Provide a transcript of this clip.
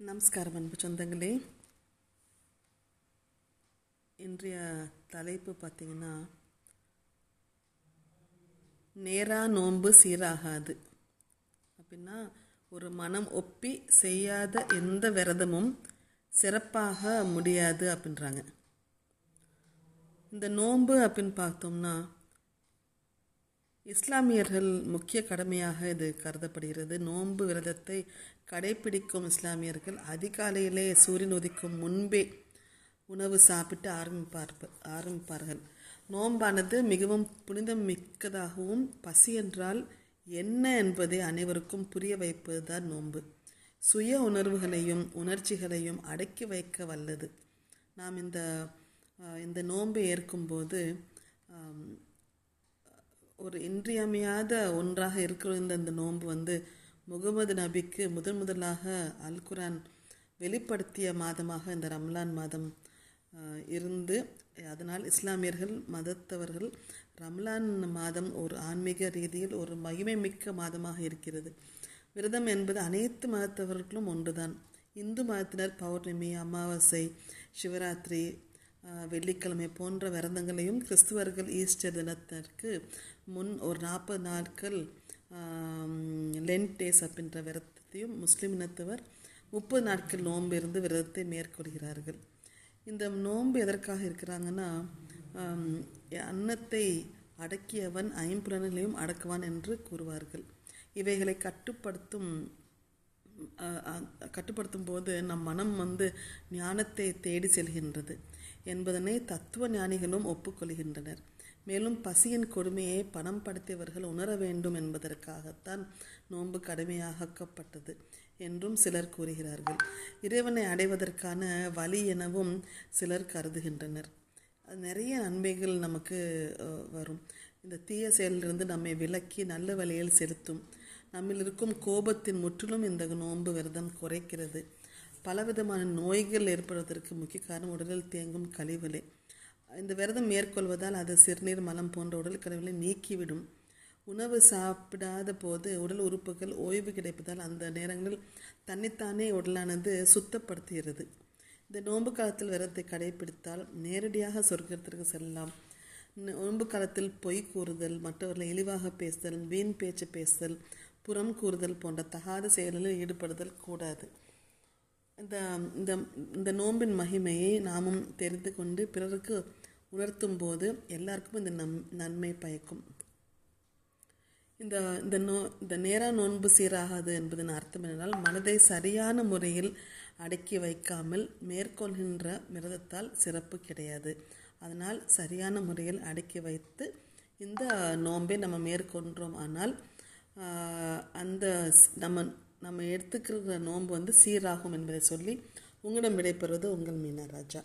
நமஸ்காரம் அன்பு சொந்தங்களே. இன்றைய தலைப்பு பார்த்தீங்கன்னா நேரா நோன்பு சீராகாது. அப்படின்னா ஒரு மனம் ஒப்பி செய்யாத எந்த விரதமும் சிறப்பாக முடியாது அப்படின்றாங்க. இந்த நோன்பு அப்படின்னு பார்த்தோம்னா இஸ்லாமியர்கள் முக்கிய கடமையாக இது கருதப்படுகிறது. நோன்பு விரதத்தை கடைபிடிக்கும் இஸ்லாமியர்கள் அதிகாலையிலே சூரியன் உதிக்கும் முன்பே உணவு சாப்பிட்டு ஆரம்பிப்பார் ஆரம்பிப்பார்கள். நோன்பானது மிகவும் புனிதம் மிக்கதாகவும் பசி என்றால் என்ன என்பதை அனைவருக்கும் புரிய வைப்பது தான் நோன்பு. சுய உணர்வுகளையும் உணர்ச்சிகளையும் அடக்கி வைக்க வல்லது. நாம் இந்த இந்த நோன்பை ஏற்கும்போது ஒரு இன்றியமையாத ஒன்றாக இருக்கிற இந்த இந்த நோன்பு வந்து முகமது நபிக்கு முதன் முதலாக அல் குரான் வெளிப்படுத்திய மாதமாக இந்த ரம்லான் மாதம் இருந்து. அதனால் இஸ்லாமியர்கள் மதத்தவர்கள் ரம்லான் மாதம் ஒரு ஆன்மீக ரீதியில் ஒரு மகிமை மிக்க மாதமாக இருக்கிறது. விரதம் என்பது அனைத்து மதத்தவர்களும் ஒன்றுதான். இந்து மதத்தினர் பௌர்ணமி அமாவாசை சிவராத்திரி வெள்ளிக்கிழமை போன்ற விரதங்களையும் கிறிஸ்துவர்கள் ஈஸ்டர் தினத்திற்கு முன் ஒரு நாற்பது நாட்கள் லென்ட் டேஸ் அப்படின்ற விரதத்தையும் முஸ்லீம் இனத்தவர் முப்பது நாட்கள் நோன்பு இருந்து விரதத்தை மேற்கொள்கிறார்கள். இந்த நோன்பு எதற்காக இருக்கிறாங்கன்னா அன்னத்தை அடக்கியவன் ஐம்புலன்களையும் அடக்குவான் என்று கூறுவார்கள். இவைகளை கட்டுப்படுத்தும் கட்டுப்படுத்தும் போது நம் மனம் வந்து ஞானத்தை தேடி செல்கின்றது என்பதனை தத்துவ ஞானிகளும் ஒப்புக்கொள்கின்றனர். மேலும் பசியின் கொடுமையை பணம் படுத்தியவர்கள் உணர வேண்டும் என்பதற்காகத்தான் நோன்பு கடுமையாக்கப்பட்டது என்றும் சிலர் கூறுகிறார்கள். இறைவனை அடைவதற்கான வழி எனவும் சிலர் கருதுகின்றனர். நிறைய நன்மைகள் நமக்கு வரும். இந்த தீய செயலிலிருந்து நம்மை விலக்கி நல்ல வழியில் செலுத்தும் நம்மில் இருக்கும் கோபத்தின் முற்றிலும் இந்த நோன்பு விரதம் குறைக்கிறது. பலவிதமான நோய்கள் ஏற்படுவதற்கு முக்கிய காரணம் உடலில் தேங்கும் கழிவுகளே. இந்த விரதம் மேற்கொள்வதால் அது சிறுநீர் மலம் போன்ற உடல் கழிவுகளை நீக்கிவிடும். உணவு சாப்பிடாத போது உடல் உறுப்புகள் ஓய்வு கிடைப்பதால் அந்த நேரங்களில் தன்னைத்தானே உடலானது சுத்தப்படுத்துகிறது. இந்த நோன்பு காலத்தில் விரதத்தை கடைபிடித்தால் நேரடியாக சொர்க்கத்திற்கு செல்லலாம். நோன்பு காலத்தில் பொய் கூறுதல் மற்றவர்களை இழிவாக பேசுதல் வீண் பேச்சு பேசுதல் புறம் கூறுதல் போன்ற தகாத செயல்களில் ஈடுபடுதல் கூடாது. இந்த இந்த இந்த நோன்பின் மகிமையை நாமும் தெரிந்து கொண்டு பிறருக்கு உணர்த்தும் போது எல்லாருக்கும் இந்த நம் நன்மை பயக்கும். இந்த இந்த நோ இந்த நேராக நோன்பு சீராகாது என்பதன் அர்த்தம் என்னென்னால் மனதை சரியான முறையில் அடக்கி வைக்காமல் மேற்கொள்கின்ற மிரதத்தால் சிறப்பு கிடையாது. அதனால் சரியான முறையில் அடக்கி வைத்து இந்த நோன்பை நம்ம மேற்கொண்டோம் ஆனால் அந்த நம்ம நம்ம எடுத்துக்கிற நோன்பு வந்து சீராகும் என்பதை சொல்லி உங்களிடம் விடைபெறுவது உங்கள் மீனராஜா.